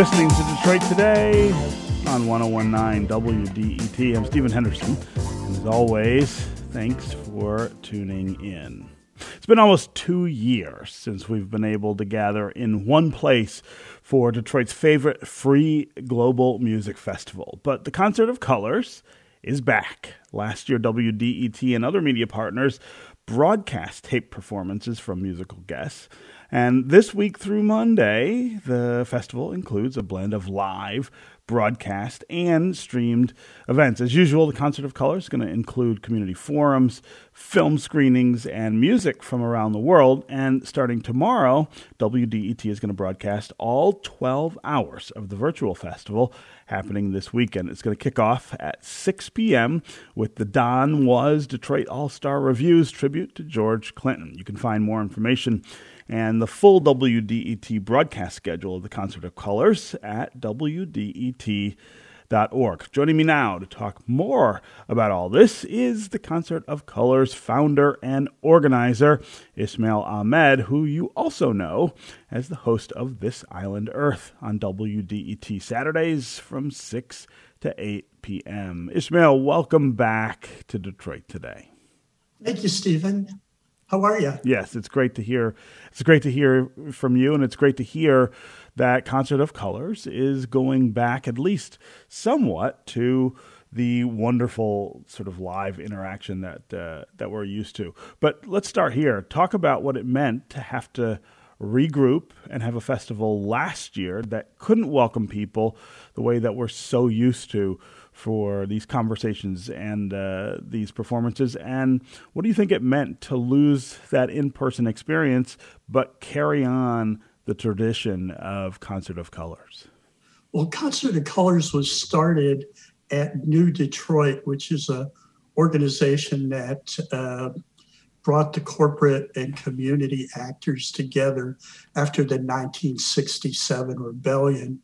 listening to Detroit Today on 1019 WDET. I'm Stephen Henderson, and as always, thanks for tuning in. It's been almost two years since we've been able to gather in one place for Detroit's favorite free global music festival. But the Concert of Colors is back. Last year, WDET and other media partners broadcast tape performances from musical guests. And this week through Monday, the festival includes a blend of live, broadcast, and streamed events. As usual, the Concert of Color is going to include community forums, film screenings, and music from around the world. And starting tomorrow, WDET is going to broadcast all 12 hours of the virtual festival happening this weekend. It's going to kick off at 6 p.m. with the Don Was Detroit All Star Revue's tribute to George Clinton. You can find more information and the full WDET broadcast schedule of the Concert of Colors at WDET.org. Joining me now to talk more about all this is the Concert of Colors founder and organizer, Ismael Ahmed, who you also know as the host of This Island Earth on WDET Saturdays from 6 to 8 p.m. Ismael, welcome back to Detroit today. Thank you, Stephen. How are you? Yes, it's great to hear. It's great to hear from you, and it's great to hear that Concert of Colors is going back at least somewhat to the wonderful sort of live interaction that uh, that we're used to. But let's start here. Talk about what it meant to have to regroup and have a festival last year that couldn't welcome people the way that we're so used to for these conversations and uh, these performances? And what do you think it meant to lose that in person experience but carry on the tradition of Concert of Colors? Well, Concert of Colors was started at New Detroit, which is a organization that uh, brought the corporate and community actors together after the 1967 rebellion.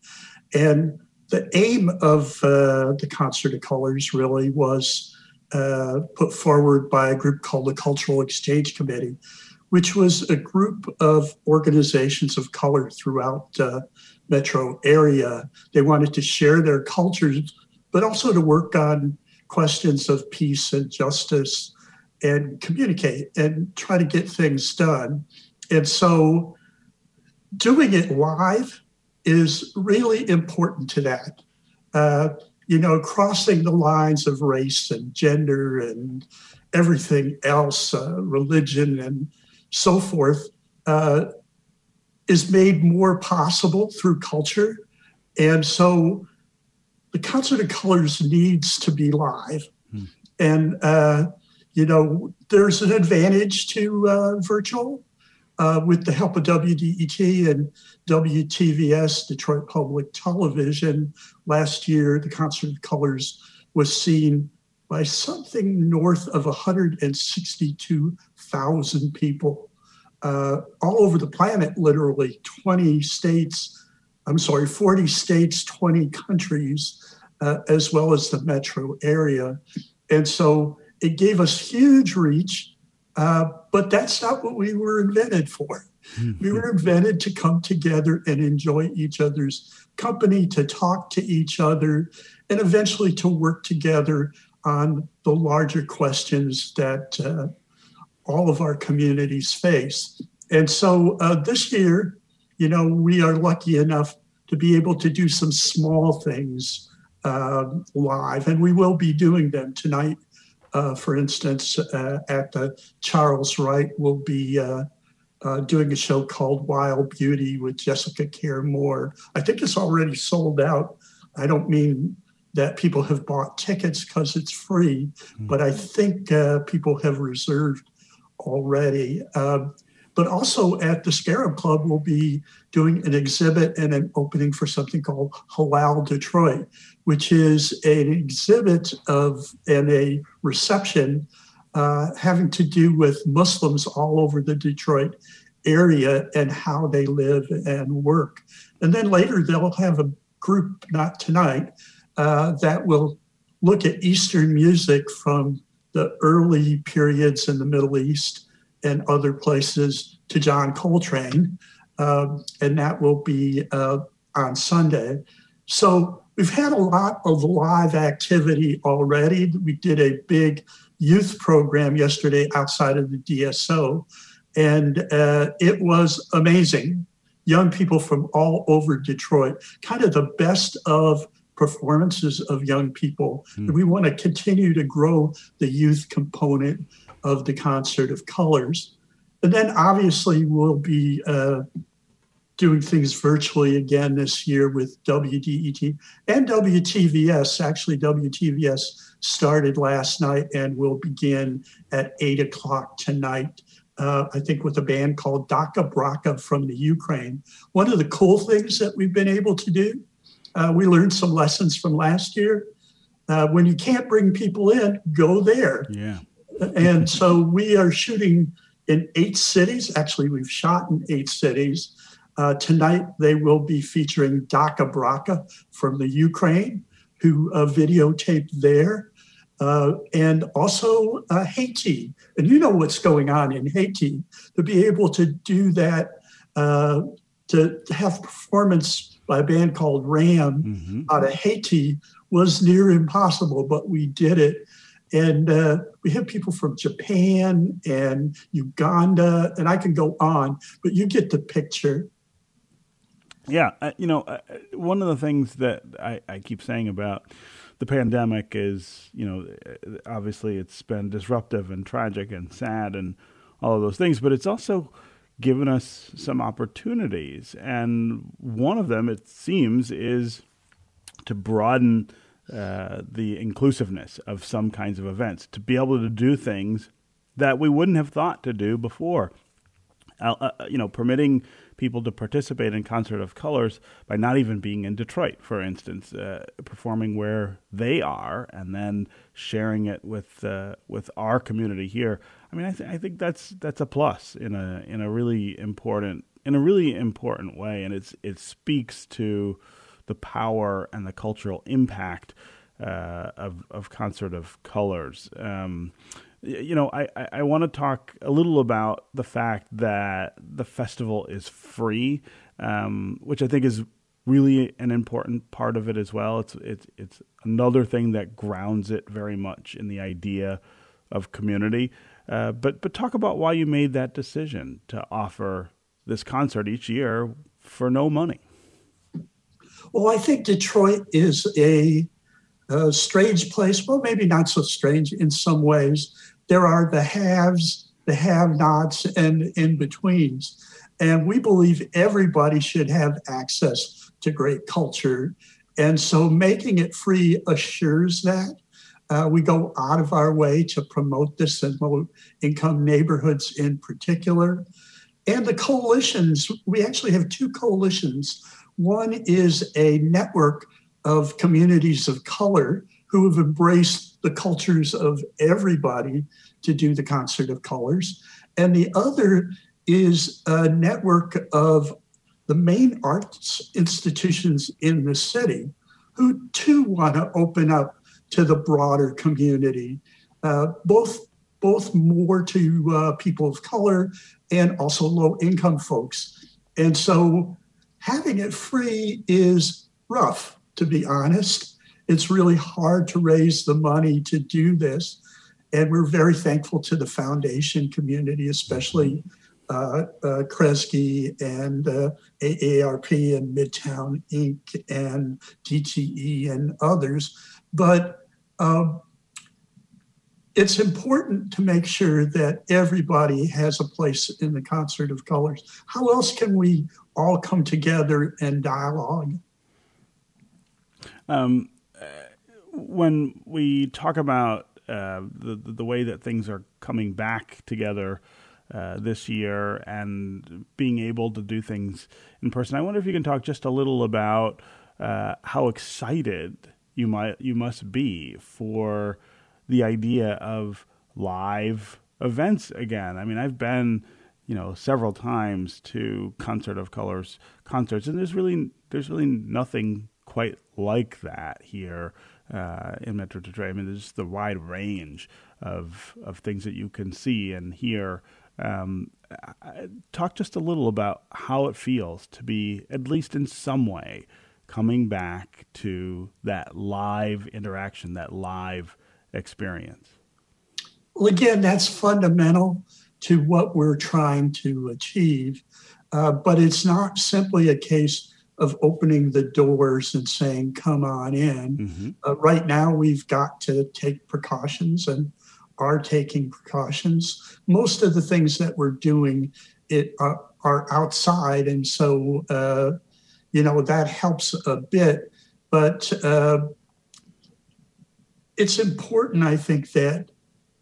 And the aim of uh, the Concert of Colors really was uh, put forward by a group called the Cultural Exchange Committee, which was a group of organizations of color throughout uh, metro area. They wanted to share their cultures, but also to work on questions of peace and justice and communicate and try to get things done. And so doing it live is really important to that. Uh, you know, crossing the lines of race and gender and everything else, uh, religion and so forth, uh, is made more possible through culture. And so the Concert of Colors needs to be live. Hmm. And, uh, you know, there's an advantage to uh, virtual uh, with the help of WDET and WTVS, Detroit Public Television, last year, the Concert of Colors was seen by something north of 162,000 people uh, all over the planet, literally 20 states, I'm sorry, 40 states, 20 countries, uh, as well as the metro area. And so it gave us huge reach uh, but that's not what we were invented for. Mm-hmm. We were invented to come together and enjoy each other's company, to talk to each other, and eventually to work together on the larger questions that uh, all of our communities face. And so uh, this year, you know, we are lucky enough to be able to do some small things uh, live, and we will be doing them tonight uh, for instance, uh, at the Charles Wright, we'll be uh, uh, doing a show called Wild Beauty with Jessica Care Moore. I think it's already sold out. I don't mean that people have bought tickets because it's free, mm-hmm. but I think uh, people have reserved already. Um, but also at the Scarab Club, we'll be doing an exhibit and an opening for something called Halal Detroit, which is an exhibit of and a reception uh, having to do with Muslims all over the Detroit area and how they live and work. And then later they'll have a group, not tonight, uh, that will look at Eastern music from the early periods in the Middle East and other places to John Coltrane. Um, and that will be uh, on Sunday. So we've had a lot of live activity already. We did a big youth program yesterday outside of the DSO, and uh, it was amazing. Young people from all over Detroit, kind of the best of performances of young people. Mm. We want to continue to grow the youth component of the concert of colors. And then obviously we'll be uh, doing things virtually again this year with WDET and WTVS. Actually, WTVS started last night and will begin at 8 o'clock tonight. Uh, I think with a band called DakhaBrakha from the Ukraine. One of the cool things that we've been able to do, uh, we learned some lessons from last year. Uh, when you can't bring people in, go there. Yeah. And so we are shooting in eight cities. Actually, we've shot in eight cities. Uh, tonight, they will be featuring DakhaBrakha from the Ukraine, who uh, videotaped there, uh, and also uh, Haiti. And you know what's going on in Haiti. To be able to do that, uh, to have performance by a band called Ram mm-hmm. out of Haiti was near impossible, but we did it. And uh, we have people from Japan and Uganda, and I can go on, but you get the picture. Yeah, uh, you know, uh, one of the things that I, I, keep saying about the pandemic is, you know, uh, obviously it's been disruptive and tragic and sad and all of those things, but it's also given us some opportunities. And one of them, it seems, is to broaden uh, the inclusiveness of some kinds of events, to be able to do things that we wouldn't have thought to do before. Uh, uh, you know, permitting people to participate in Concert of Colors by not even being in Detroit, for instance, uh, performing where they are and then sharing it with uh, with our community here. I mean, I, th- I think that's that's a plus in a in a really important in a really important way, and it's it speaks to the power and the cultural impact uh, of of Concert of Colors. Um, you know, I, I, want to talk a little about the fact that the festival is free, um, which I think is really an important part of it as well. It's it's it's another thing that grounds it very much in the idea of community. Uh, but but talk about why you made that decision to offer this concert each year for no money. Well, I think Detroit is a, a strange place. Well, maybe not so strange in some ways there are the haves, the have nots, and in betweens. And we believe everybody should have access to great culture. And so making it free assures that. Uh, we go out of our way to promote this in low income neighborhoods in particular. And the coalitions, we actually have two coalitions. One is a network of communities of color who have embraced the cultures of everybody to do the concert of colors. And the other is a network of the main arts institutions in the city who too want to open up to the broader community, uh, both both more to uh, people of color and also low income folks. And so having it free is rough, to be honest. It's really hard to raise the money to do this. And we're very thankful to the foundation community, especially uh, uh, Kresge and uh, AARP and Midtown Inc. and DTE and others. But um, it's important to make sure that everybody has a place in the concert of colors. How else can we all come together and dialogue? Um, when we talk about uh, the the way that things are coming back together uh, this year and being able to do things in person, I wonder if you can talk just a little about uh, how excited you might you must be for the idea of live events again. I mean, I've been you know several times to concert of colors concerts and there's really there's really nothing quite like that here uh, in Metro Detroit. I mean, there's the wide range of of things that you can see and hear Um, talk just a little about how it feels to be, at least in some way, coming back to that live interaction, that live experience. Well, again, that's fundamental to what we're trying to achieve. Uh, but it's not simply a case of opening the doors and saying, come on in. Mm-hmm. Uh, right now, we've got to take precautions and are taking precautions. Most of the things that we're doing it are, are outside, and so uh, you know that helps a bit. But uh, it's important, I think, that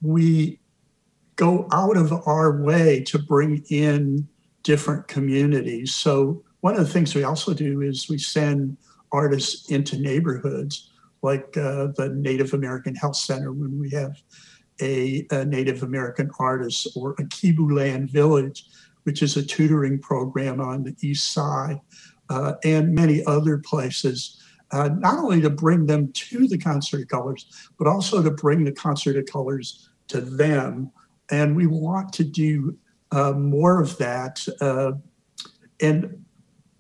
we go out of our way to bring in different communities. So one of the things we also do is we send artists into neighborhoods like uh, the Native American Health Center when we have a, a, Native American artist or a Kibu Land Village, which is a tutoring program on the east side, uh, and many other places. Uh, not only to bring them to the concert of colors, but also to bring the concert of colors to them. And we want to do uh, more of that. Uh, and,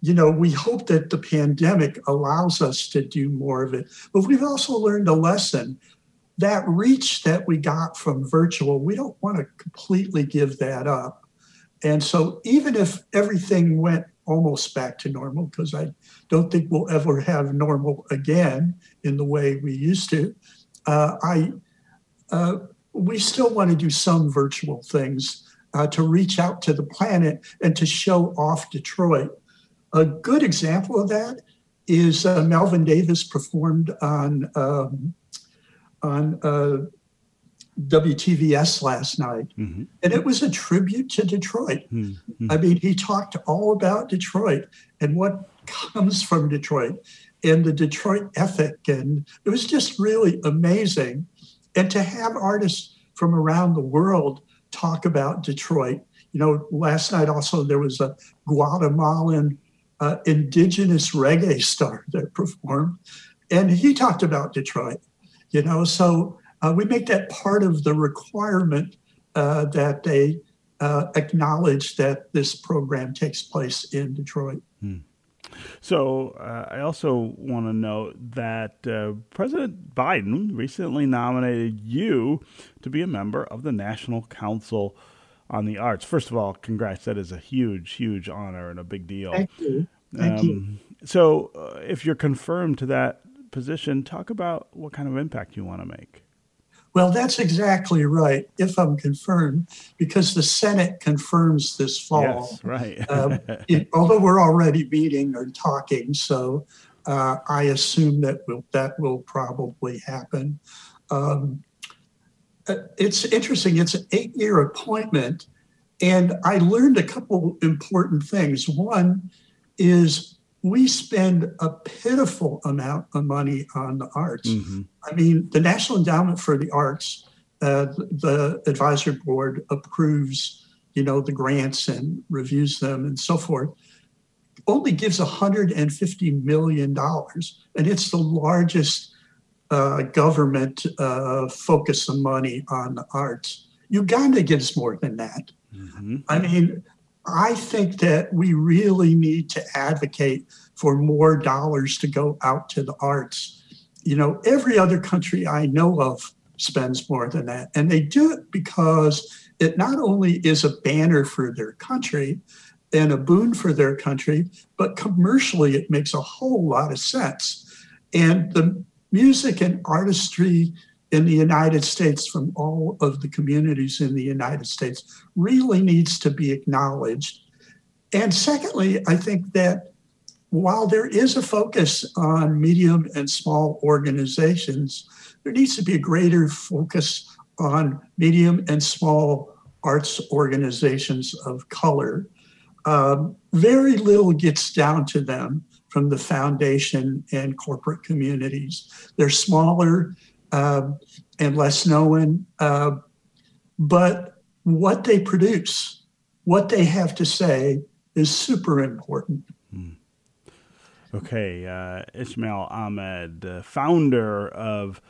you know, we hope that the pandemic allows us to do more of it. But we've also learned a lesson that reach that we got from virtual, we don't want to completely give that up. And so, even if everything went almost back to normal, because I don't think we'll ever have normal again in the way we used to, uh, I uh, we still want to do some virtual things uh, to reach out to the planet and to show off Detroit. A good example of that is uh, Melvin Davis performed on um, on uh, WTVS last night, mm-hmm. and it was a tribute to Detroit. Mm-hmm. I mean, he talked all about Detroit and what comes from Detroit and the Detroit ethic, and it was just really amazing. And to have artists from around the world talk about Detroit. You know, last night also there was a Guatemalan uh, indigenous reggae star that performed, and he talked about Detroit. You know, so uh, we make that part of the requirement uh, that they uh, acknowledge that this program takes place in Detroit. Hmm. So uh, I also want to note that uh, President Biden recently nominated you to be a member of the National Council on the Arts. First of all, congrats! That is a huge, huge honor and a big deal. Thank you. Thank um, you. So, uh, if you're confirmed to that position, talk about what kind of impact you want to make. Well, that's exactly right, if I'm confirmed, because the Senate confirms this fall. Yes, right. um, it, although we're already meeting or talking, so uh, I assume that will, that will probably happen. Um, uh, it's interesting. It's an eight-year appointment, and I learned a couple important things. One is we spend a pitiful amount of money on the arts. Mm-hmm. I mean, the National Endowment for the Arts, uh, the advisory board approves, you know, the grants and reviews them and so forth. Only gives 150 million dollars, and it's the largest uh, government uh, focus of money on the arts. Uganda gives more than that. Mm-hmm. I mean, I think that we really need to advocate for more dollars to go out to the arts. You know, every other country I know of spends more than that. And they do it because it not only is a banner for their country and a boon for their country, but commercially it makes a whole lot of sense. And the music and artistry in the United States from all of the communities in the United States really needs to be acknowledged. And secondly, I think that while there is a focus on medium and small organizations, there needs to be a greater focus on medium and small arts organizations of color. Um, very little gets down to them from the foundation and corporate communities. They're smaller, and less known. Uh, but what they produce, what they have to say, is super important. Hmm. Okay, uh, Ismael Ahmed, uh, founder of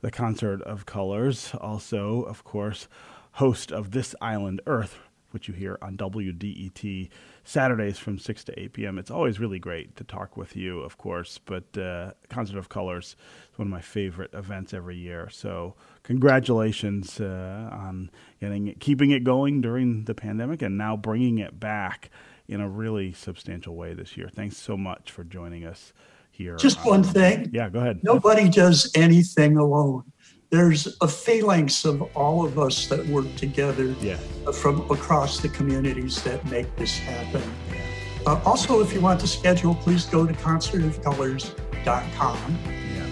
the Concert of Colors, also, of course, host of This Island Earth which you hear on WDET Saturdays from 6 to 8 p.m. It's always really great to talk with you, of course, but uh, Concert of Colors is one of my favorite events every year. So, congratulations uh, on getting it, keeping it going during the pandemic and now bringing it back in a really substantial way this year. Thanks so much for joining us here. Just one thing. Yeah, go ahead. Nobody does anything alone there's a phalanx of all of us that work together yeah. from across the communities that make this happen. Uh, also, if you want to schedule, please go to concertofcolors.com. Yeah.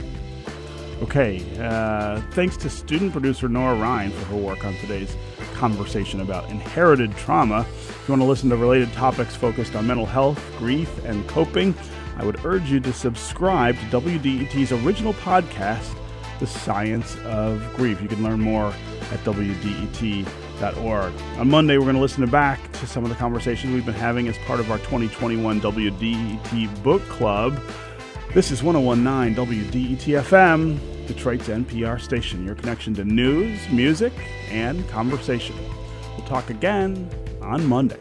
Okay. Uh, thanks to student producer Nora Ryan for her work on today's conversation about inherited trauma. If you want to listen to related topics focused on mental health, grief, and coping, I would urge you to subscribe to WDET's original podcast the Science of Grief. You can learn more at WDET.org. On Monday, we're going to listen back to some of the conversations we've been having as part of our 2021 WDET Book Club. This is 1019 WDET FM, Detroit's NPR station, your connection to news, music, and conversation. We'll talk again on Monday.